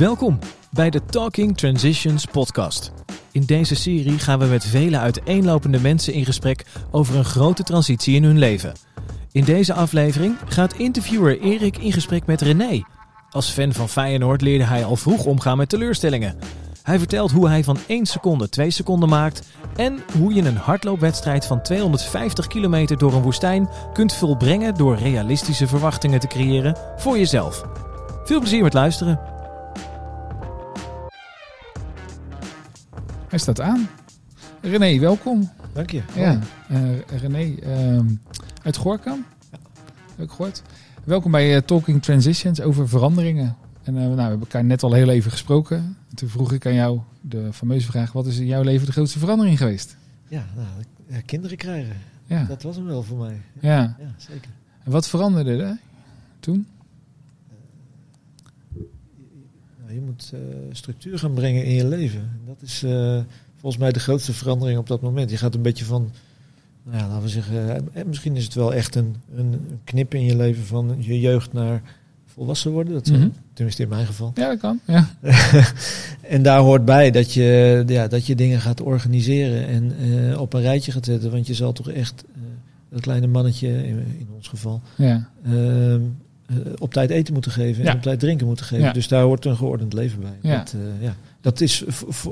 Welkom bij de Talking Transitions podcast. In deze serie gaan we met vele uiteenlopende mensen in gesprek over een grote transitie in hun leven. In deze aflevering gaat interviewer Erik in gesprek met René. Als fan van Feyenoord leerde hij al vroeg omgaan met teleurstellingen. Hij vertelt hoe hij van 1 seconde 2 seconden maakt en hoe je een hardloopwedstrijd van 250 kilometer door een woestijn kunt volbrengen door realistische verwachtingen te creëren voor jezelf. Veel plezier met luisteren. Hij staat aan. René, welkom. Dank je. Ja, eh, René ehm, uit Gorkum. Heb ik gehoord. Welkom bij eh, Talking Transitions over veranderingen. En eh, nou, we hebben elkaar net al heel even gesproken. Toen vroeg ik aan jou de fameuze vraag: wat is in jouw leven de grootste verandering geweest? Ja, nou, kinderen krijgen. Ja, Dat was hem wel voor mij. ja. Ja, zeker. En wat veranderde er toen? Nou, je moet eh, structuur gaan brengen in je leven. Dat is eh, volgens mij de grootste verandering op dat moment. Je gaat een beetje van, nou ja, laten we zeggen, eh, misschien is het wel echt een, een, knip in je leven van je jeugd naar volwassen worden. Dat Mhm. Tenminste in mijn geval. Ja, dat kan. Ja, en daar hoort bij dat je, ja, dat je dingen gaat organiseren en op een rijtje gaat zetten. Want je zal toch echt dat kleine mannetje, in, in ons geval, ja. Eh, op tijd eten moeten geven Ja. en op tijd drinken moeten geven. Ja. Dus daar hoort een geordend leven bij. Ja. Dat, eh, ja. dat is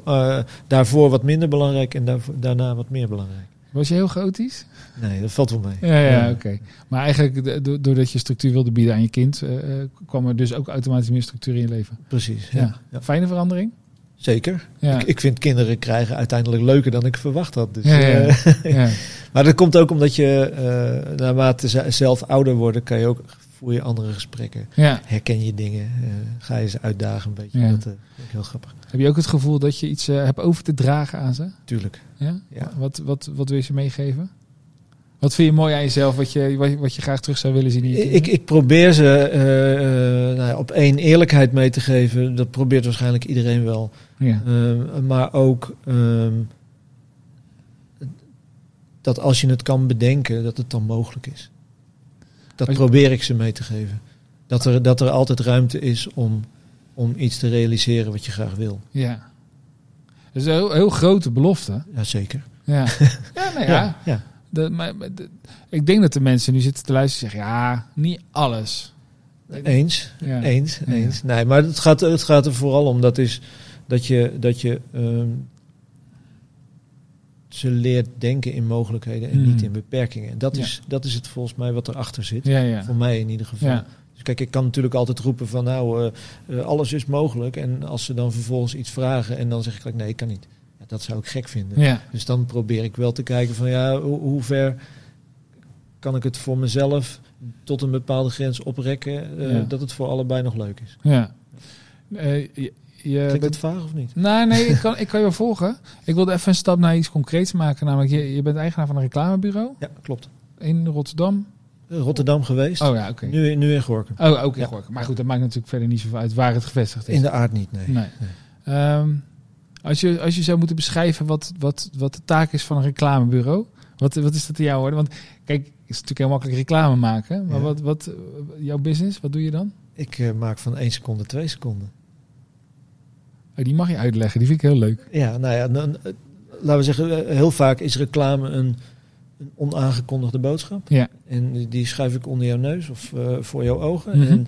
eh, daarvoor wat minder belangrijk en daarvoor, daarna wat meer belangrijk. Was je heel chaotisch? Nee, dat valt wel mee. Ja, ja, oké. Maar eigenlijk, do- doordat je structuur wilde bieden aan je kind, kwam er dus ook automatisch meer structuur in je leven. Precies, Ja. Fijne verandering? Zeker. Ja. Ik, ik vind kinderen krijgen uiteindelijk leuker dan ik verwacht had. Dus, Ja, ja. ja. maar dat komt ook omdat je naarmate ze zelf ouder worden, kan je ook voer je andere gesprekken. ja. Herken je dingen, eh, ga je ze uitdagen een beetje. Ja. Dat eh, vind ik heel grappig. Heb je ook het gevoel dat je iets eh, hebt over te dragen aan ze? Tuurlijk. Ja? Ja. Wat, wat, wat wil je ze meegeven? Wat vind je mooi aan jezelf, wat je, wat, je- wat je graag terug zou willen zien in je Ik, ik probeer ze nou ja, op één eerlijkheid mee te geven. Dat probeert waarschijnlijk iedereen wel. ja. Ehm, maar ook ehm, dat als je het kan bedenken, dat het dan mogelijk is. Dat probeer ik ze mee te geven. Dat er, dat er altijd ruimte is om, om iets te realiseren wat je graag wil. ja. Dat is een heel, heel grote belofte. Jazeker. Ja, ja nou ja. ja. De, maar, de- ik denk dat de mensen nu zitten te luisteren en zeggen, ja, niet alles. Eens. Ja. Eens, Ja. eens. Nee, maar het gaat, het gaat er vooral om dat, is, dat je, dat je ehm, ze leert denken in mogelijkheden en Mm. niet in beperkingen. En dat, Ja. is, dat is het volgens mij wat erachter zit. Ja, ja. Voor mij in ieder geval. Dus kijk, ik kan natuurlijk altijd roepen van nou, eh, eh, alles is mogelijk. En als ze dan vervolgens iets vragen en dan zeg ik gelijk nee, ik kan niet. Ja, dat zou ik gek vinden. Ja. Dus dan probeer ik wel te kijken van ja, hoe, hoe ver kan ik het voor mezelf tot een bepaalde grens oprekken. eh. Dat het voor allebei nog leuk is. ja. Eh, je, Klinkt bent- het vaag of niet? Nee, nee, ik kan, ik kan je wel volgen. Ik wilde even een stap naar iets concreets maken. Namelijk, je, je bent eigenaar van een reclamebureau Ja, klopt. in Rotterdam. Rotterdam geweest. Oh ja, oké. Nu, nu in Gorkum. Oh, ook in Ja. Maar goed, dat maakt natuurlijk verder niet zoveel uit waar het gevestigd is. In de aard niet, nee. Nee. Ehm, als, je, als je zou moeten beschrijven wat, wat, wat de taak is van een reclamebureau, wat, wat is dat in jouw woorden? Want kijk, het is natuurlijk heel makkelijk reclame maken, maar Ja. wat, wat, eh, jouw business, wat doe je dan? Ik eh, maak van 1 seconde 2 seconden. Oh, die mag je uitleggen, die vind ik heel leuk. Ja, nou ja, dan, eh, laten we zeggen, eh, heel vaak is reclame een, een onaangekondigde boodschap. Ja. En die- schuif ik onder jouw neus of eh, voor jouw ogen. Mhm. En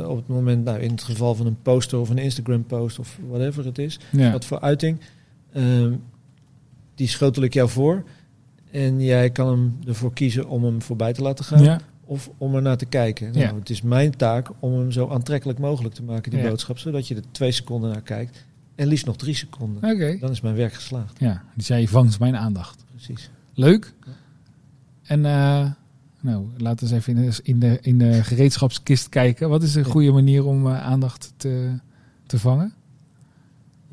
eh, op het moment, nou, in het geval van een poster of een Instagram post of whatever het is, Ja. wat voor uiting, ehm, die schotel ik jou voor. En jij kan hem ervoor kiezen om hem voorbij te laten gaan ja. Of om er naar te kijken. Nou, Ja. Het is mijn taak om hem zo aantrekkelijk mogelijk te maken, die Ja. boodschap, zodat je er twee seconden naar kijkt. En liefst nog drie seconden. Dan is mijn werk geslaagd. Ja, die zei, je vangt mijn aandacht. Precies. Leuk. En eh, nou, laten we eens even in de, in de, in de gereedschapskist kijken. Wat is een goede manier om eh, aandacht te, te vangen?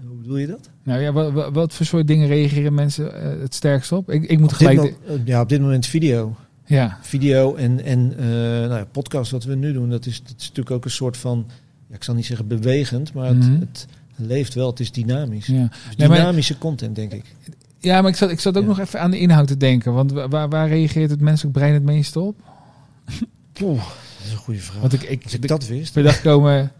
Hoe bedoel je dat? Nou ja, wat, wat, wat voor soort dingen reageren mensen eh, het sterkst op? Ik, ik moet Op gelijk... ja, op dit moment video. Ja, Video en, en eh, nou ja, podcast wat we nu doen, dat is, dat is natuurlijk ook een soort van, ja, ik zal niet zeggen bewegend, maar het, Mhm. het leeft wel, het is dynamisch. ja. Dus Nee, maar- dynamische content, denk ik. ja, maar ik zat, ik zat ook nog even aan de inhoud te denken. Want wa- waar, waar reageert het menselijk brein het meeste op? Poeh, dat is een goede vraag. Want ik, ik, Als ik dat wist. per dag komen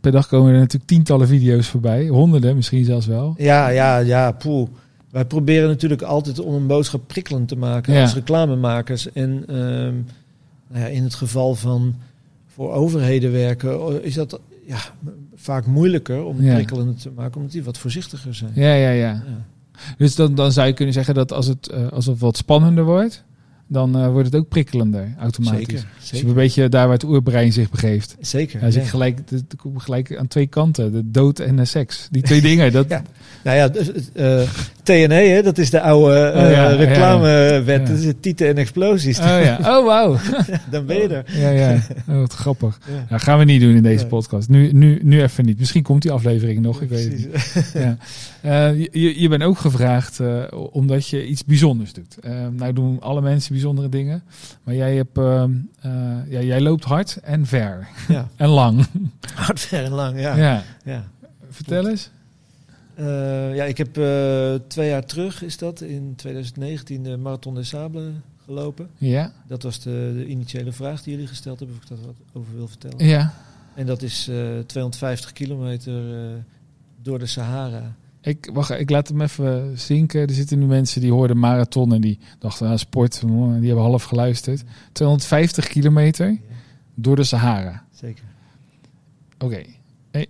per dag komen er natuurlijk tientallen video's voorbij. Honderden misschien zelfs wel. Ja, ja, ja, poeh. Wij proberen natuurlijk altijd om een boodschap prikkelend te maken Ja. als reclamemakers. En ehm, nou ja, in het geval van voor overheden werken, is dat ja, vaak moeilijker om Ja. prikkelend te maken, omdat die wat voorzichtiger zijn. Ja, ja, ja. Ja. Dus dan, dan zou je kunnen zeggen dat als het, eh, als het wat spannender wordt, dan eh, wordt het ook prikkelender automatisch. Zeker, Dus je een beetje daar waar het oerbrein zich begeeft. zeker. Dus ja. ik gelijk, gelijk aan twee kanten. De dood en de seks. Die twee dingen. Dat, Ja. Nou ja, dus, eh, TNE, hè, dat is de oude eh, Oh ja, ja, reclamewet. ja. Dat is tieten en explosies. Oh ja. Oh, wauw. Dan ben je er. Ja, ja. Oh, wat grappig. Ja. Nou, gaan we niet doen in deze podcast. Nu, nu, nu even niet. Misschien komt die aflevering nog. Ik weet het niet. Eh, je- je, bent ook gevraagd eh, omdat je iets bijzonders doet. Eh, nou doen alle mensen bijzondere dingen. Maar jij, hebt, ehm, eh, ja, jij loopt hard en ver. Ja, En lang. hard, ver en lang. Ja. ja. Vertel eens. Eh, ja, ik heb eh, twee jaar terug, is dat, in 2019 de Marathon des Sables gelopen. Ja. Dat was de, de initiële vraag die jullie gesteld hebben, of ik daar wat over wil vertellen. Ja. En dat is eh 250 kilometer eh, door de Sahara. Ik, wacht, ik laat hem even zinken. Er zitten nu mensen die hoorden marathon en die dachten aan sport. Die hebben half geluisterd. 250 kilometer door de Sahara. Zeker. Oké.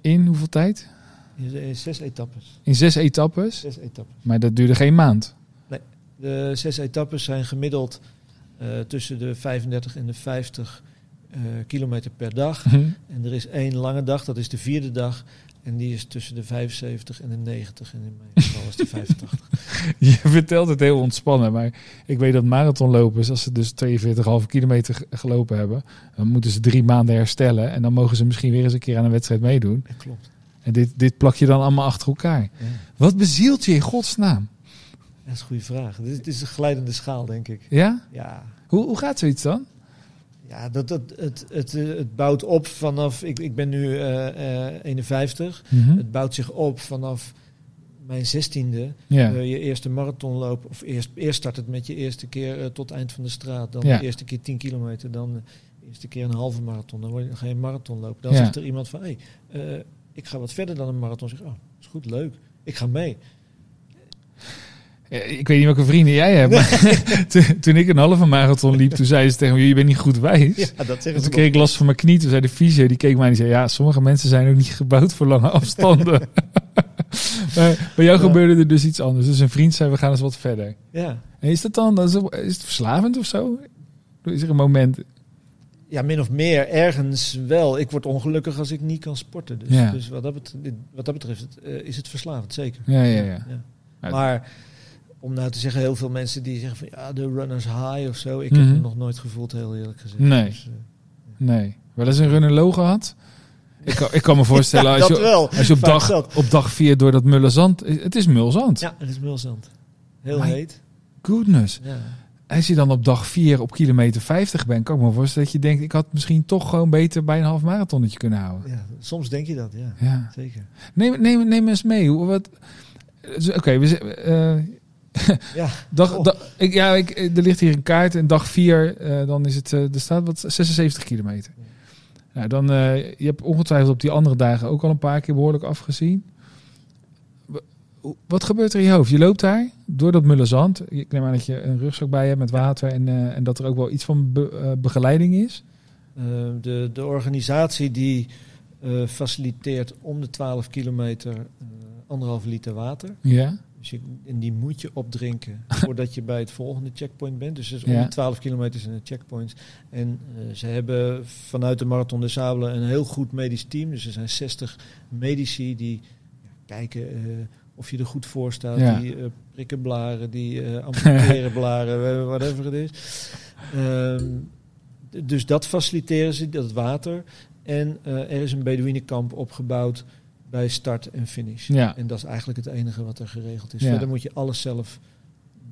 In hoeveel tijd? In, zes etappes. In zes etappes. Zes etappes. Maar dat duurde geen maand. De zes etappes zijn gemiddeld eh, tussen de 35 en de 50 eh, kilometer per dag. En er is één lange dag, dat is de vierde dag. En die is tussen de 75 en de 90. En in mijn geval was die 85. Je vertelt het heel ontspannen, maar ik weet dat marathonlopers, als ze dus 42,5 kilometer gelopen hebben, dan moeten ze drie maanden herstellen en dan mogen ze misschien weer eens een keer aan een wedstrijd meedoen. Ja, klopt. En dit, dit plak je dan allemaal achter elkaar. Ja. Wat bezielt je in godsnaam? Dat is een goede vraag. Dit, dit is een glijdende schaal, denk ik. Ja? Ja, Hoe, hoe gaat zoiets dan? ja dat, dat, het, het, eh, het bouwt op vanaf... Ik, ik ben nu eh, eh, 51. Mhm. Het bouwt zich op vanaf mijn zestiende. Ja. Eh, je eerste marathonloop. Of eerst, eerst start het met je eerste keer eh, tot eind van de straat. Dan Ja. de eerste keer 10 kilometer. Dan de eerste keer een halve marathon. Dan, word je, dan ga je een marathon lopen. Dan Ja. zegt er iemand van... Hey, eh, ik ga wat verder dan een marathon. Zeg, oh, is goed, leuk. Ik ga mee. Ik weet niet welke vrienden jij hebt, maar toen, toen ik een halve marathon liep, toen zeiden ze tegen me, je bent niet goed wijs. Ja, dat En zeggen toen ze kreeg ik last van mijn knie. Toen zei de fysio, die keek mij en die zei... Ja, sommige mensen zijn ook niet gebouwd voor lange afstanden. maar bij jou Ja. gebeurde er dus iets anders. Dus een vriend zei, we gaan eens wat verder. Ja. En is dat dan, is het verslavend of zo? Is er een moment... ja, min of meer ergens wel. Ik word ongelukkig als ik niet kan sporten. Dus, Ja. dus wat, dat betreft, wat dat betreft eh, is het verslavend, zeker. Ja, ja, ja. Ja. Maar om nou te zeggen, heel veel mensen die zeggen van ja, de runners high of zo. Ik Mhm. heb het nog nooit gevoeld, heel eerlijk gezegd. Nee. Dus, eh, Nee. Wel eens een runnerloog gehad? Ik kan, ik kan me voorstellen, Ja, als, je, wel. als je op Vaak dag, dat. op dag vier door dat mullenzand... Het is mulzand. ja, het is mulzand. Heel heet. Goodness. Ja. Als je dan op dag 4 op kilometer 50 bent, kan ik me voorstellen dat je denkt, ik had misschien toch gewoon beter bij een half marathonnetje kunnen houden. ja, soms denk je dat, ja. Ja. Zeker. Neem, neem, neem eens mee. Hoe, wat, dus, Oké, we eh, Ja, dag, Oh. dag- ik, ja, ik, er ligt hier een kaart en dag 4, eh, dan is het, eh, er staat wat 76 kilometer. Ja. Nou, dan, eh, je hebt ongetwijfeld op die andere dagen ook al een paar keer behoorlijk afgezien. Wat gebeurt er in je hoofd? Je loopt daar door dat mulle zand. Ik neem aan dat je een rugzak bij je hebt met water en, eh, en dat er ook wel iets van be- eh, begeleiding is. Eh, de, de organisatie die faciliteert om de 12 kilometer anderhalve liter water. Ja. Dus je, en die moet je opdrinken voordat je bij het volgende checkpoint bent. Dus, dus om Ja. de 12 kilometer zijn er checkpoints. En ze hebben vanuit de Marathon des Sables een heel goed medisch team. Dus er zijn 60 medici die ja, kijken of je er goed voor staat. Ja. Die eh, prikken blaren, die blaren, eh, whatever het is. Ehm, dus dat faciliteren ze, dat water. En eh, er is een Bedouinenkamp opgebouwd bij start en finish. Ja. En dat is eigenlijk het enige wat er geregeld is. Ja. Verder moet je alles zelf,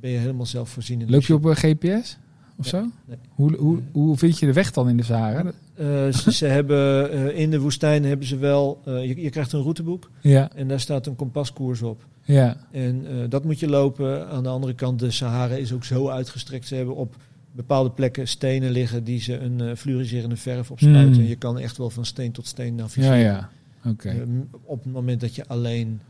ben je helemaal zelfvoorzienend. Loop je op een GPS of zo? nee. Hoe, hoe, hoe vind je de weg dan in de Sahara? Eh, ze, ze hebben eh, in de woestijn hebben ze wel, eh, je, je krijgt een routeboek Ja, en daar staat een kompaskoers op. ja, En dat moet je lopen. Aan de andere kant, de Sahara is ook zo uitgestrekt. Ze hebben op bepaalde plekken stenen liggen die ze een fluoriserende verf opspuiten. Mm. En je kan echt wel van steen tot steen ja, navigeren. ja. M- op het moment dat je alleen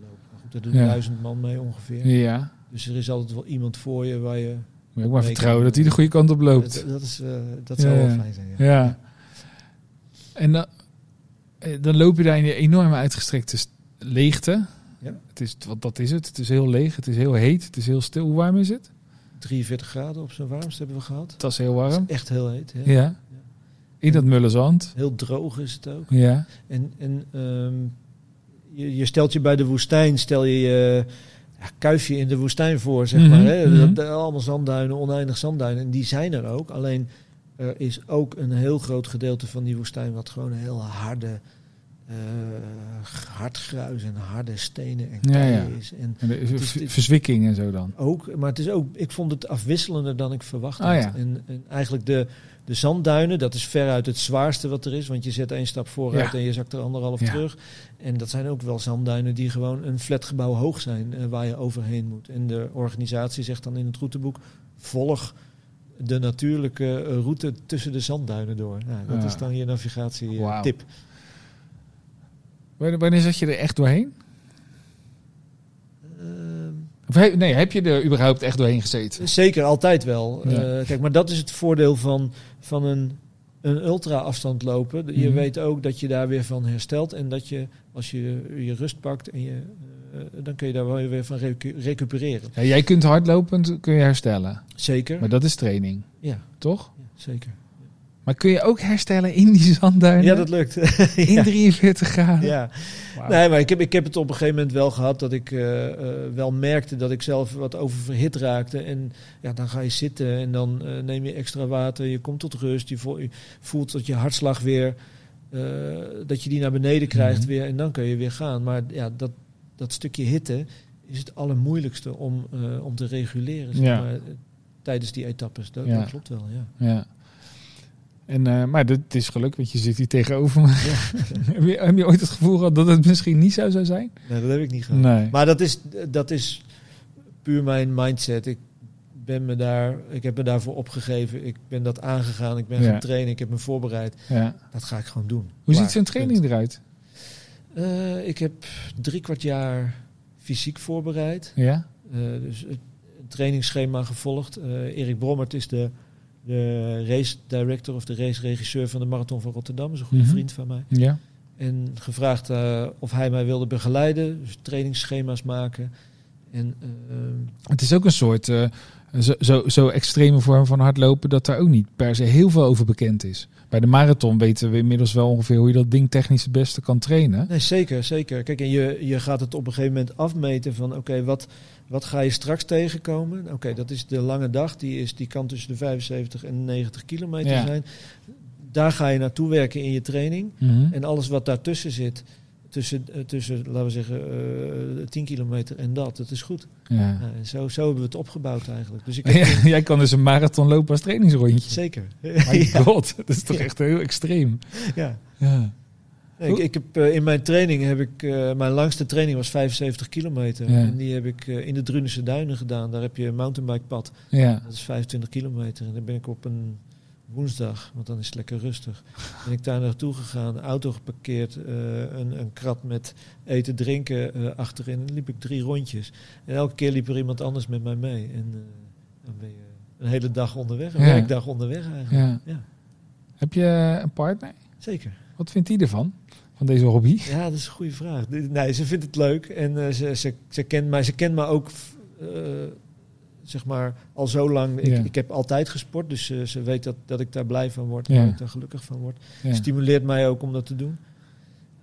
loopt. Maar goed, daar doen Ja. duizend man mee ongeveer. Ja. Dus er is altijd wel iemand voor je waar je... Moet ik maar vertrouwen dat hij de goede kant op loopt. Dat, dat, is, eh, dat Ja, zou wel ja. fijn zijn. Ja. Ja. En dan, eh, dan loop je daar in die enorme uitgestrekte st- leegte. Ja. Het is, wat dat is het. Het is heel leeg. Het is heel heet. Het is heel stil. Hoe warm is het? 43 graden op zijn warmst hebben we gehad. Dat is heel Dat warm. is echt heel heet. hè. Ja. In dat mulle zand. Heel droog is het ook. Ja. En, en ehm, je, je stelt je bij de woestijn, stel je je ja, kuifje in de woestijn voor, zeg Mhm, maar. Hè? mhm. Dat, dat- allemaal zandduinen, oneindig zandduinen. En die zijn er ook. Alleen er is ook een heel groot gedeelte van die woestijn wat gewoon heel harde, eh hard gruis en harde stenen en Ja, ja. is. En En is- verzwikking en zo dan. ook, maar het is ook, ik vond het afwisselender dan ik verwacht Ah, had. ja. En, en eigenlijk de, de zandduinen, dat is veruit het zwaarste wat er is. Want je zet één stap vooruit Ja. en je zakt er anderhalf Ja. terug. En dat zijn ook wel zandduinen die gewoon een flatgebouw hoog zijn, eh, waar je overheen moet. En de organisatie zegt dan in het routeboek, volg de natuurlijke eh, route tussen de zandduinen door. Nou, dat Ja. is dan je navigatie eh, Wauw. tip. Wanneer wanneer zat je er echt doorheen? Ehm, Of nee, heb je er überhaupt echt doorheen gezeten? Zeker, altijd wel. Ja. Eh, kijk, maar dat is het voordeel van, van een, een ultra-afstand lopen. Je Mhm. weet ook dat je daar weer van herstelt. En dat je, als je je rust pakt, en je, eh, dan kun je daar wel weer van recu- recupereren. Ja, jij kunt hardlopend kun je herstellen. Zeker. Maar dat is training, Ja, toch? ja, zeker. Maar kun je ook herstellen in die zandduinen? Ja, dat lukt. In ja. 43 graden? Ja. Nee, maar ik heb, ik heb het op een gegeven moment wel gehad dat ik eh, eh, wel merkte dat ik zelf wat oververhit raakte. En ja, dan ga je zitten en dan eh, neem je extra water, je komt tot rust, je, vo- je voelt dat je hartslag weer, dat je die naar beneden krijgt Mhm. weer en dan kun je weer gaan. Maar ja, dat, dat stukje hitte is het allermoeilijkste om, om te reguleren zeg Ja. maar, tijdens die etappes. Dat, Ja. dat klopt wel, ja. Ja. En, eh, maar dit is geluk, want je zit hier tegenover me. heb, je, heb je ooit het gevoel gehad dat het misschien niet zo zou zijn? Nee, dat heb ik niet gehad. Nee. Maar dat is, dat is puur mijn mindset. Ik, ben me daar, ik heb me daarvoor opgegeven. Ik ben dat aangegaan. Ik ben Ja. gaan trainen. Ik heb me voorbereid. Ja. Dat ga ik gewoon doen. Hoe Klaar. ziet zo'n training eruit? Eh, ik heb drie kwart jaar fysiek voorbereid. Ja? Eh, dus het trainingsschema gevolgd. Eh, Erik Brommert is de, de race director of de race regisseur van de Marathon van Rotterdam. Is een goede Mhm. vriend van mij. Ja. En gevraagd eh, of hij mij wilde begeleiden. Dus trainingsschema's maken. En eh, Het is ook een soort eh, zo, zo, zo extreme vorm van hardlopen dat daar ook niet per se heel veel over bekend is. Bij de marathon weten we inmiddels wel ongeveer hoe je dat ding technisch het beste kan trainen. Nee, zeker, zeker. Kijk, en je, je gaat het op een gegeven moment afmeten van oké, wat, wat ga je straks tegenkomen? Oké, dat is de lange dag, die, is, die kan tussen de 75 en 90 kilometer Ja. zijn. Daar ga je naartoe werken in je training. Mhm. En alles wat daartussen zit, tussen, eh, tussen laten we zeggen, eh 10 kilometer en dat, dat is goed. Ja. Zo, zo hebben we het opgebouwd eigenlijk. Dus ik Jij kan dus een marathon lopen als trainingsrondje. zeker. My god, dat is toch echt heel extreem. ja. Ja. Ik, ik heb, eh, in mijn training heb ik, eh, mijn langste training was 75 kilometer. Ja. En die heb ik eh, in de Drunense Duinen gedaan. Daar heb je een mountainbikepad. Ja. Dat is 25 kilometer. En dan ben ik op een woensdag, want dan is het lekker rustig. Ben ik daar naartoe gegaan, auto geparkeerd, een, een krat met eten, drinken achterin. En dan liep ik drie rondjes. En elke keer liep er iemand anders met mij mee. En dan ben je een hele dag onderweg, een Ja. werkdag onderweg eigenlijk. Heb je een partner? zeker. Wat vindt hij ervan? Van deze hobby? Ja, dat is een goede vraag. Nee, ze vindt het leuk en eh, ze, ze, ze kent mij. Ze kent me ook, eh, zeg maar, al zo lang. Ik, Ja. ik heb altijd gesport, dus ze, ze weet dat, dat ik daar blij van word. Ja. Dat ik daar gelukkig van word. Ja. Stimuleert mij ook om dat te doen.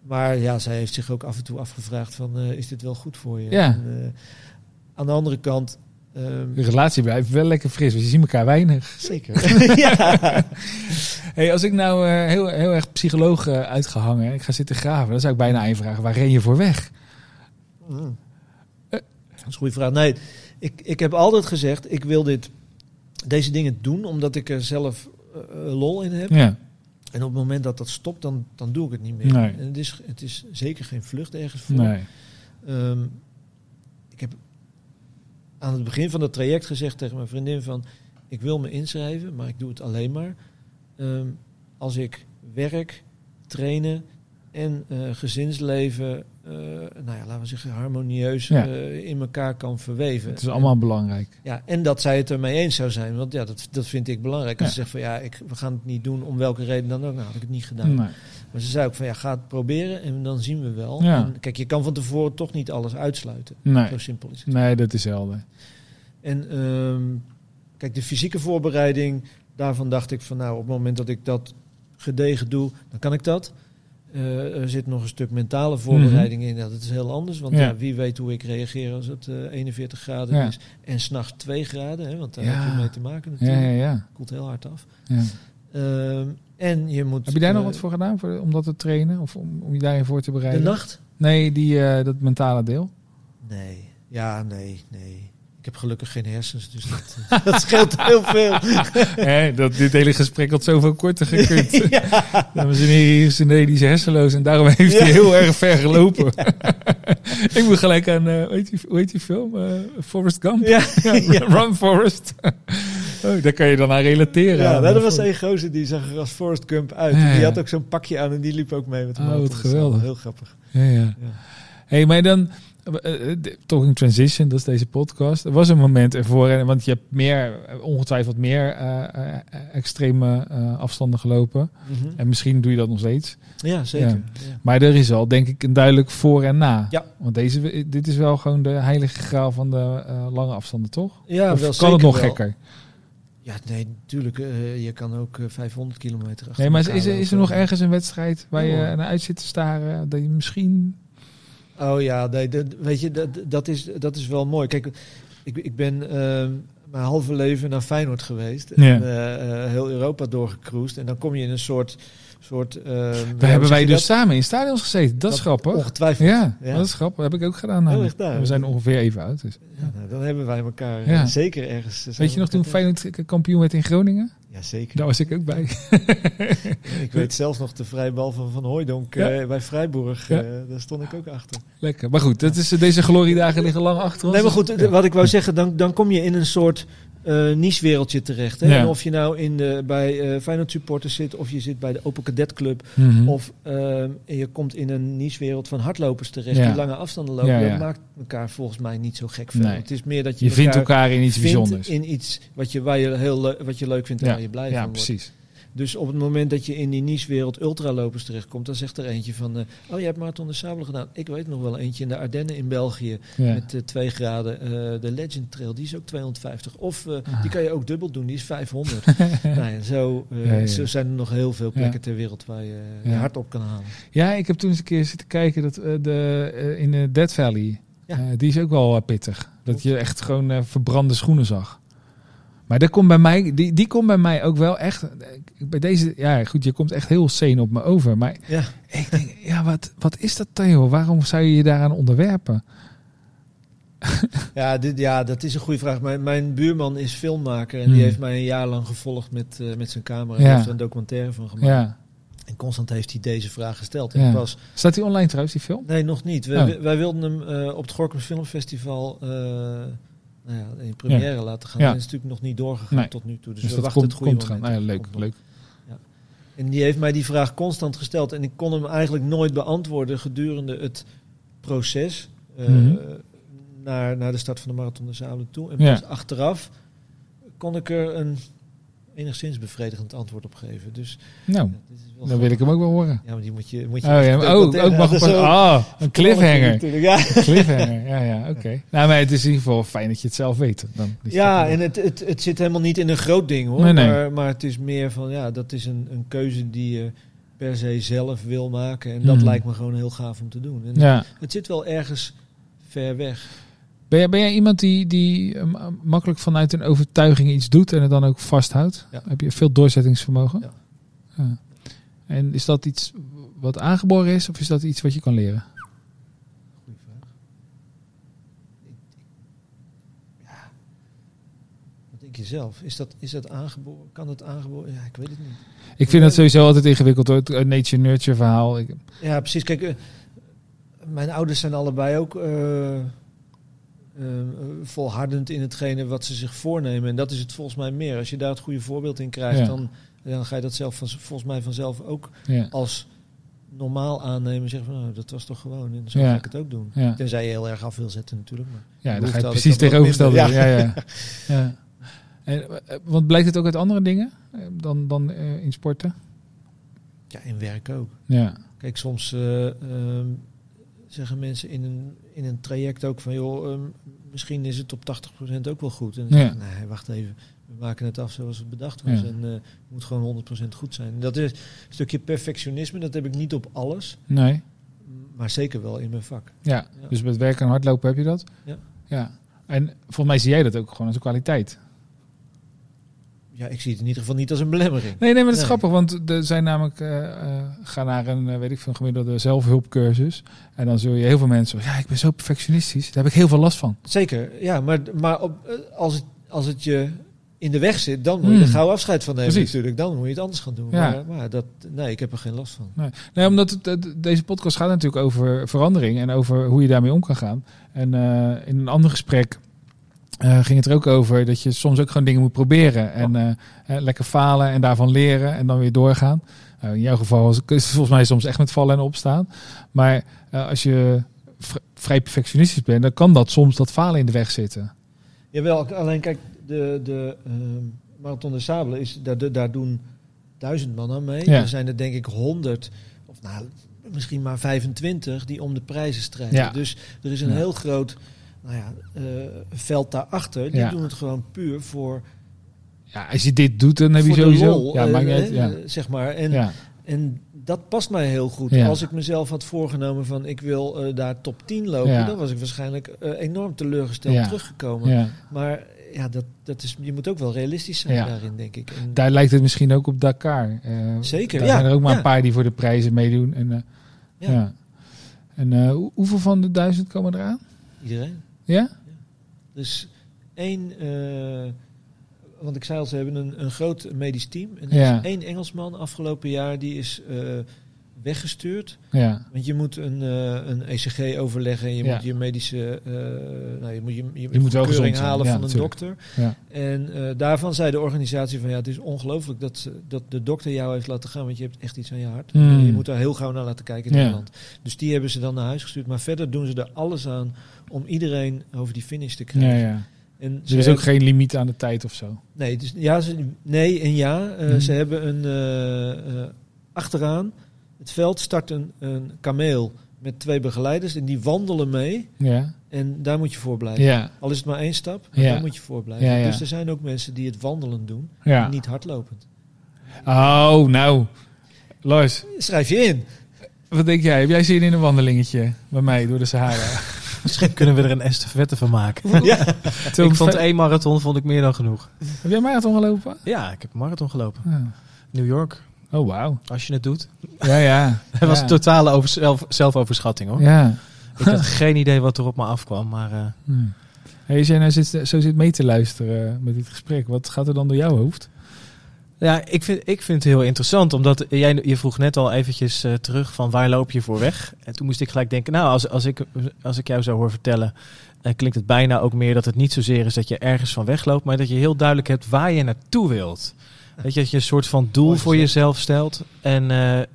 Maar ja, zij heeft zich ook af en toe afgevraagd van, eh, is dit wel goed voor je? Ja. En, aan de andere kant... ehm, De relatie blijft wel lekker fris, want je ziet elkaar weinig. zeker. ja. Hey, als ik nou eh, heel, heel erg psycholoog eh, uitgehangen, ik ga zitten graven, dan zou ik bijna vragen: waar ren je voor weg? Mm. Dat is een goede vraag. Nee, ik, ik heb altijd gezegd, ik wil dit, deze dingen doen omdat ik er zelf eh, eh, lol in heb. Ja. En op het moment dat dat stopt, dan, dan doe ik het niet meer. Nee. En het is, het is zeker geen vlucht ergens voor. Nee. Ehm, aan het begin van het traject gezegd tegen mijn vriendin van... ik wil me inschrijven, maar ik doe het alleen maar... ehm, als ik werk, trainen en eh, gezinsleven, eh, nou ja, laten we zeggen, harmonieus Ja. eh, in elkaar kan verweven. Het is allemaal belangrijk. Ja, en dat zij het ermee eens zou zijn. Want ja, dat, dat vind ik belangrijk. Als Ja. ze zegt van ja, ik, we gaan het niet doen om welke reden dan ook. Nou, had ik het niet gedaan. Nee. Maar ze zei ook van ja, ga het proberen en dan zien we wel. Ja. En kijk, je kan van tevoren toch niet alles uitsluiten. Nee. Zo simpel is het. nee, dat is helder. En ehm, kijk, de fysieke voorbereiding, daarvan dacht ik van nou, op het moment dat ik dat gedegen doe, dan kan ik dat. Eh, er zit nog een stuk mentale voorbereiding in. Ja, dat is heel anders. Want Mhm. Ja. ja, wie weet hoe ik reageer als het eh, 41 graden Ja. is. En s'nachts 2 graden, hè, want daar Ja. heb je mee te maken natuurlijk. ja, ja. Koelt heel hard af. Ehm, en je moet... Heb je daar nog eh, wat voor gedaan voor, om dat te trainen? Of om, om je daarin voor te De bereiden? nacht? Nee, die, eh, dat mentale deel. Nee. Ja, nee, nee. Ik heb gelukkig geen hersens, dus dat, eh, dat scheelt heel veel. Hè, dat dit hele gesprek had zoveel korter gekund. ja. Dames en heren, hier is hersenloos en daarom heeft hij heel erg ver gelopen. ik moet gelijk aan, eh, hoe, heet die, hoe heet die film? Eh, Forrest Gump? Ja. Run Forrest. Oh, daar kan je dan aan relateren. Ja, aan nou, er was een gozer die zag er als Forrest Gump uit. Ja, die had ook zo'n pakje aan en die liep ook mee met de Oh, wat geweldig. Heel grappig. Ja, ja. Ja. hey, maar dan... eh, eh, Talking Transition, dat is deze podcast. Er was een moment ervoor, en- want je hebt meer, eh, ongetwijfeld meer extreme afstanden gelopen. Mhm. En misschien doe je dat nog steeds. Ja, zeker. Ja. Ja. Maar er is al, denk ik, een duidelijk voor en na. Ja. Want deze, dit is wel gewoon de heilige graal van de lange afstanden, toch? Ja, of wel kan het nog wel. gekker? Ja, nee, natuurlijk. eh, je kan ook eh, 500 kilometer achter Nee, maar is, er- is er nog ergens een wedstrijd waar je Ja. naar uit zit te staren? Dat je misschien... Oh ja, nee, dat, weet je, dat, dat, is, dat is wel mooi. Kijk, ik, ik ben ehm, mijn halve leven naar Feyenoord geweest. Ja. En eh, eh, heel Europa doorgecruised. En dan kom je in een soort... soort hoe We hebben wij dus dat? samen in stadions gezeten. Dat is grappig. Ongetwijfeld. Ja, Ja. dat is grappig. Dat heb ik ook gedaan. Daar? We zijn ongeveer even oud. Dus. Ja, nou, dan hebben wij elkaar Ja. eh, zeker ergens. eh, Weet je nog toen Feyenoord kampioen werd in Groningen? Ja, zeker. Daar was ik ook bij. Ik weet zelfs nog de vrijbal van Van Hooijdonk Ja. eh, bij Vrijburg. Ja. eh, daar stond ik ook achter. Lekker. Maar goed, dat is, deze gloriedagen liggen lang achter ons. Nee, maar goed, wat ik wou zeggen, dan, dan kom je in een soort eh niche-wereldje terecht. Hè? Ja. En of je nou in de, bij eh Feyenoord supporters zit, of je zit bij de Open Cadet Club, Mhm. of ehm, je komt in een niche-wereld van hardlopers terecht, Ja. die lange afstanden lopen. Ja, ja. Dat maakt elkaar volgens mij niet zo gek veel. Nee. Het is meer dat je, je vindt elkaar in iets bijzonders. in iets wat je, waar je heel wat je leuk vindt en Ja. waar je blij Ja, van wordt. precies. Dus op het moment dat je in die niche-wereld ultralopers terechtkomt, dan zegt er eentje van... eh, oh, je hebt Marathon de Sabelen gedaan. Ik weet nog wel eentje in de Ardennen in België Ja. met eh 2 graden. eh, de Legend Trail, die is ook 250. Of Ah. die kan je ook dubbel doen, die is 500. nou, en zo, Ja, zo zijn er nog heel veel plekken ter wereld waar je hart op kan halen. Ja, ik heb toen eens een keer zitten kijken dat de, in de Dead Valley. Die is ook wel pittig. Dat je echt gewoon verbrande schoenen zag. Maar dat komt bij mij, die, die komt bij mij ook wel echt. eh, Bij deze, ja, goed, je komt echt heel sane op me over. Maar Ja. ik denk, ja, wat, wat is dat joh? Waarom zou je je daaraan onderwerpen? Ja, dit, ja, dat is een goede vraag. Mijn, mijn buurman is filmmaker en Hmm. die heeft mij een jaar lang gevolgd met, eh, met zijn camera. En Ja. heeft er een documentaire van gemaakt. Ja. En constant heeft hij deze vraag gesteld. En Ja. was Staat die online trouwens, die film? Nee, nog niet. We, Oh. wij wilden hem eh, op het Gorkum Filmfestival eh, nou ja, in première laten gaan. Ja. Dat is natuurlijk nog niet doorgegaan Nee. tot nu toe. Dus, Dus we wachten komt, het goede komt moment. Nou ja, leuk, leuk. En die heeft mij die vraag constant gesteld. En ik kon hem eigenlijk nooit beantwoorden gedurende het proces. eh, Mhm. naar, naar de start van de Marathon de Zalen toe. En pas achteraf kon ik er een enigszins bevredigend antwoord op geven. Dus Nou, ja, dan wil ik hem ook wel horen. Ja, maar die moet je... Moet je Oh ja, maar- oh, ook mag zo- ah, een cliffhanger. Ja. Cliffhanger, ja, ja, oké. Nou, maar het is in ieder geval fijn dat je het zelf weet. Dan Ja, en het, het, het zit helemaal niet in een groot ding hoor. Nee, nee. Maar, maar het is meer van ja, dat is een, een keuze die je per se zelf wil maken. En dat Mhm. lijkt me gewoon heel gaaf om te doen. En ja. Het zit wel ergens ver weg. Ben, jij, ben jij iemand die, die eh, ma- makkelijk vanuit een overtuiging iets doet en het dan ook vasthoudt? Ja. Heb je veel doorzettingsvermogen? Ja. Ja. En is dat iets wat aangeboren is of is dat iets wat je kan leren? Goeie vraag. Ja. Wat denk je zelf? Is dat, is dat aangeboren? Kan dat aangeboren? Ja, ik weet het niet. Ik vind dat sowieso altijd ingewikkeld hoor. Het nature-nurture verhaal. Ja, precies. Kijk, eh, mijn ouders zijn allebei ook eh, eh, volhardend in hetgene wat ze zich voornemen. En dat is het volgens mij meer. Als je daar het goede voorbeeld in krijgt, Ja. dan, dan ga je dat zelf van, volgens mij vanzelf ook ja. als normaal aannemen. Zeggen van, nou, dat was toch gewoon. En zo Ja. ga ik het ook doen. Tenzij je heel erg af wil zetten natuurlijk. Maar ja dan ga je precies dan tegenovergestelde. Ja, ja. ja. En, eh, want blijkt het ook uit andere dingen eh, dan, dan eh, in sporten? ja, in werk ook. Ja, Kijk, soms eh, ehm, zeggen mensen in een, in een traject ook van... joh, ehm, misschien is het op 80% ook wel goed. En dan Ja. zeg ik, nee, wacht even. We maken het af zoals het bedacht was. Ja. En eh, het moet gewoon 100% goed zijn. En dat is een stukje perfectionisme. Dat heb ik niet op alles. nee. Maar zeker wel in mijn vak. Ja, Ja. dus met werken en hardlopen heb je dat? Ja. ja. En volgens mij zie jij dat ook gewoon als een kwaliteit. Ja, ik zie het in ieder geval niet als een belemmering. Nee, nee, maar dat is Nee. grappig, want er zijn namelijk, eh eh, ga naar een, eh, weet ik veel, gemiddelde zelfhulpcursus. En dan zul je heel veel mensen, ja, ik ben zo perfectionistisch, daar heb ik heel veel last van. Zeker, ja. Maar, maar op, als, het, als het je in de weg zit, dan moet je Hmm. er gauw afscheid van nemen Precies. natuurlijk. Dan moet je het anders gaan doen. Ja. Maar, maar dat, nee, ik heb er geen last van. Nee, omdat het, het- deze podcast gaat natuurlijk over verandering en over hoe je daarmee om kan gaan. En in een ander gesprek eh, ging het er ook over dat je soms ook gewoon dingen moet proberen. En eh, hè, lekker falen en daarvan leren en dan weer doorgaan. Nou, in jouw geval is is het volgens mij soms echt met vallen en opstaan. Maar eh, als je vrij perfectionistisch bent, dan kan dat soms dat falen in de weg zitten. Jawel, alleen kijk, de, de ehm, Marathon de Sabelen, is, daar, de- daar doen duizend man aan mee. Ja. Er zijn er denk ik honderd, of nou, misschien maar 25 die om de prijzen strijden. Ja. Dus er is een Ja. heel groot nou ja, eh, veld daarachter. Die doen het gewoon puur voor, Ja, als je dit doet, dan heb je sowieso... lol, ja, eh, maakt niet uit, eh, ja. zeg maar. En, en dat past mij heel goed. Ja. Als ik mezelf had voorgenomen van ik wil eh, daar top 10 lopen, Ja. dan was ik waarschijnlijk eh, enorm teleurgesteld Ja. teruggekomen. Maar ja, dat, dat is, je moet ook wel realistisch zijn daarin, denk ik. En Daar lijkt het misschien ook op Dakar. Eh, Zeker, Daar ja, zijn er ook maar een paar die voor de prijzen meedoen. En, eh, Ja. En eh, hoe- hoeveel van de duizend komen eraan? iedereen. Ja? Dus één, eh, want ik zei al, ze hebben een, een groot medisch team. En er Ja. is één Engelsman afgelopen jaar die is eh, weggestuurd. Ja. Want je moet een, eh, een ECG overleggen. Je Ja. moet je medische, eh, nou, je moet je, je, Je moet wel keuring gezond zijn, halen ja, van een dokter. Ja. En eh, daarvan zei de organisatie van ja, het is ongelooflijk dat, dat de dokter jou heeft laten gaan, want je hebt echt iets aan je hart. Hmm. Je moet daar heel gauw naar laten kijken in. Nederland. Dus die hebben ze dan naar huis gestuurd. Maar verder doen ze er alles aan om iedereen over die finish te krijgen. Ja, ja. En Dus er is ook geen limiet aan de tijd of zo. Nee, dus, ja, ze, nee en ja. Hmm. Ze hebben een achteraan het veld start een, een kameel met twee begeleiders en die wandelen mee. Ja. En daar moet je voor blijven. Ja. Al is het maar één stap, maar Ja. daar moet je voor blijven. Ja, ja. Dus er zijn ook mensen die het wandelen doen, ja. niet hardlopend. Oh, nou. Lars, Schrijf je in. wat denk jij? Heb jij zin in een wandelingetje bij mij door de Sahara? Misschien kunnen we er een estafette van maken. Ja. ik vond één marathon vond ik meer dan genoeg. Heb jij marathon gelopen? Ja, ik heb een marathon gelopen. Ja. New York, Oh, wauw. als je het doet. Ja, ja. Het was een totale over zelf, zelfoverschatting hoor. Ja. Ik had geen idee wat er op me afkwam, maar eh, Hm. Hey, als jij nou zit, zo zit mee te luisteren met dit gesprek, wat gaat er dan door jouw hoofd? ja, ik vind, ik vind het heel interessant, omdat jij, je vroeg net al eventjes eh, terug van waar loop je voor weg? En toen moest ik gelijk denken, nou, als, als, ik, als ik jou zou horen vertellen, eh, klinkt het bijna ook meer dat het niet zozeer is dat je ergens van wegloopt, maar dat je heel duidelijk hebt waar je naartoe wilt. Weet je, dat je een soort van doel voor jezelf stelt. En eh, eh,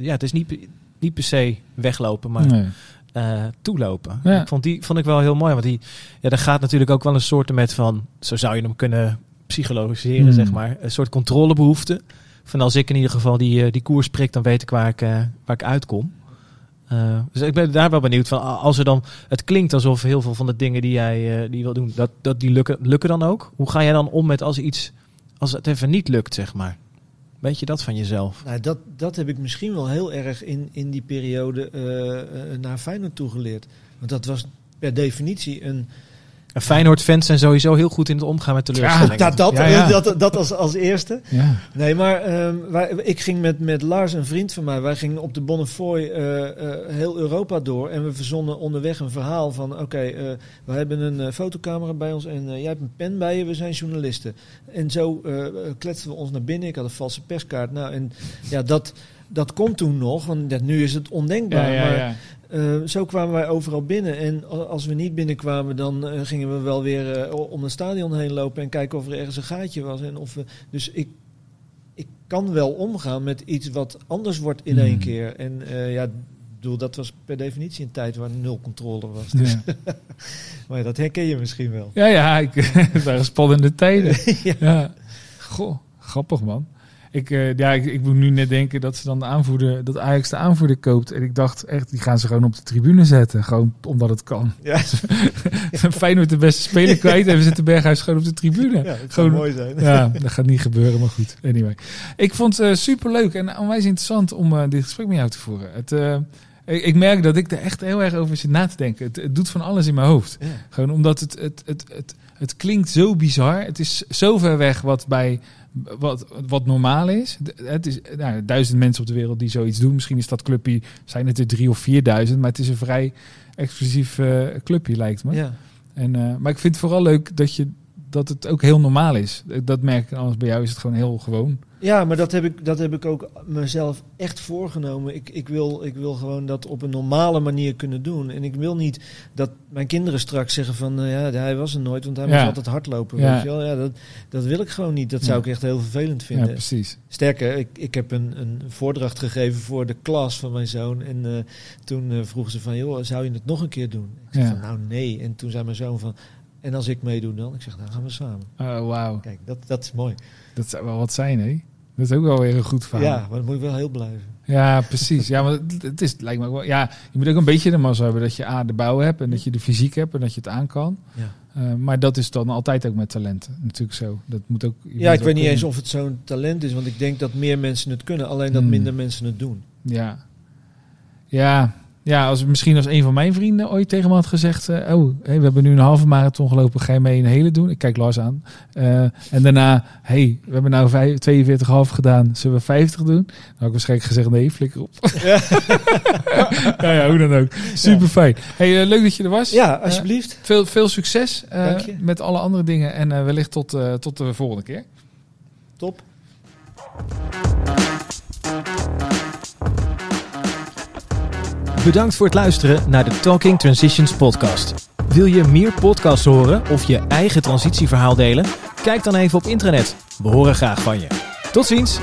ja, het is niet, niet per se weglopen, maar Nee. eh, toelopen. Ja. Ik vond die vond ik wel heel mooi, want die, ja, daar gaat natuurlijk ook wel een soort met van, zo zou je hem kunnen psychologiseren, Hmm. zeg maar, een soort controlebehoefte. Van als ik in ieder geval die, die koers prik, dan weet ik waar ik, waar ik uitkom. Dus ik ben daar wel benieuwd van. Als er dan, het klinkt alsof heel veel van de dingen die jij die wil doen, dat, dat die lukken, lukken dan ook. Hoe ga jij dan om met als iets, als het even niet lukt, zeg maar? Weet je dat van jezelf? Nou, dat, dat heb ik misschien wel heel erg in, in die periode eh, naar Feyenoord toegeleerd. Want dat was per definitie een... En Feyenoord-fans zijn sowieso heel goed in het omgaan met teleurstellingen. dat, dat, Ja, ja. dat, dat als, als eerste. Ja. Nee, maar ehm, wij, ik ging met, met Lars, een vriend van mij, wij gingen op de Bonnefoy eh, eh, heel Europa door. En we verzonnen onderweg een verhaal van, oké, eh, we hebben een fotocamera bij ons en jij hebt een pen bij je, we zijn journalisten. En zo kletsten we ons naar binnen. Ik had een valse perskaart. Nou, en ja, dat, dat kon toen nog, want nu is het ondenkbaar. Ja, ja, maar eh, zo kwamen wij overal binnen. En als we niet binnenkwamen, dan eh, gingen we wel weer eh, om het stadion heen lopen en kijken of er ergens een gaatje was. En of we, dus ik, ik kan wel omgaan met iets wat anders wordt in Hmm. één keer. En ja, bedoel, dat was per definitie een tijd waar nul controle was. Dus, Ja, maar ja, dat herken je misschien wel. ja, ja ik, het waren spannende tijden. ja. Ja. Goh, grappig man. Ik, eh, ja, ik, ik moet nu net denken dat ze dan de aanvoerder, dat Ajax de aanvoerder koopt. En ik dacht echt, die gaan ze gewoon op de tribune zetten. Gewoon omdat het kan. Ja, Feyenoord de beste speler kwijt en we zitten Berghuis gewoon op de tribune. ja, zou Gewoon- mooi zijn. Ja, dat gaat niet gebeuren, maar goed. Anyway. Ik vond het super leuk en onwijs interessant om eh, dit gesprek met jou te voeren. Het, eh, ik, ik merk dat ik er echt heel erg over zit na te denken. Het, het doet van alles in mijn hoofd. Ja. Gewoon omdat het, het, het, het, het klinkt zo bizar. Het is zo ver weg wat bij wat, wat normaal is. Het is nou, duizend mensen op de wereld die zoiets doen. Misschien is dat clubje, zijn het er drie of vierduizend. Maar het is een vrij exclusief eh, clubje, lijkt me. Ja. En, eh, maar ik vind het vooral leuk dat, je, dat het ook heel normaal is. Dat merk ik, anders bij jou is het gewoon heel gewoon. Ja, maar dat heb ik, dat heb ik ook mezelf echt voorgenomen. Ik, ik, wil, ik wil gewoon dat op een normale manier kunnen doen. En ik wil niet dat mijn kinderen straks zeggen van... eh, ja, hij was er nooit, want hij Ja. moest altijd hardlopen. Ja. Weet je wel? Ja, dat, dat wil ik gewoon niet. Dat zou Ja. ik echt heel vervelend Ja, vinden. precies. Sterker, ik, ik heb een, een voordracht gegeven voor de klas van mijn zoon. En eh, toen eh, vroegen ze van, joh, zou je het nog een keer doen? Ik zei Ja. van, nou nee. En toen zei mijn zoon van, en als ik meedoe dan? Ik zeg, nou gaan we samen. Oh, wauw. Kijk, dat, dat is mooi. Dat zou wel wat zijn, hè? Dat is ook wel weer een goed verhaal. Ja, maar dan moet ik wel heel blijven. Ja, precies. Ja, maar het, is, het lijkt me wel. Ja, je moet ook een beetje de massa hebben dat je A, de bouw hebt en dat je de fysiek hebt en dat je het aan kan. Ja. Eh, maar dat is dan altijd ook met talenten. Natuurlijk zo. Dat moet ook. je Ja, ik weet niet kunnen. eens of het zo'n talent is, want ik denk dat meer mensen het kunnen, alleen dat Hmm. minder mensen het doen. Ja. Ja. Ja, als, misschien als een van mijn vrienden ooit tegen me had gezegd... eh, oh, hey, we hebben nu een halve marathon gelopen, ga je mee een hele doen? Ik kijk Lars aan. Eh, en daarna, hey, we hebben nou vijf- 42,5 gedaan, zullen we 50 doen? Dan had ik waarschijnlijk gezegd, nee, flikker op. ja, ja, hoe dan ook. Super fijn. Hey, eh, leuk dat je er was. Ja, alsjeblieft. veel, veel succes met alle andere dingen. En wellicht tot, tot de volgende keer. Top. Bedankt voor het luisteren naar de Talking Transitions podcast. Wil je meer podcasts horen of je eigen transitieverhaal delen? Kijk dan even op internet. We horen graag van je. Tot ziens!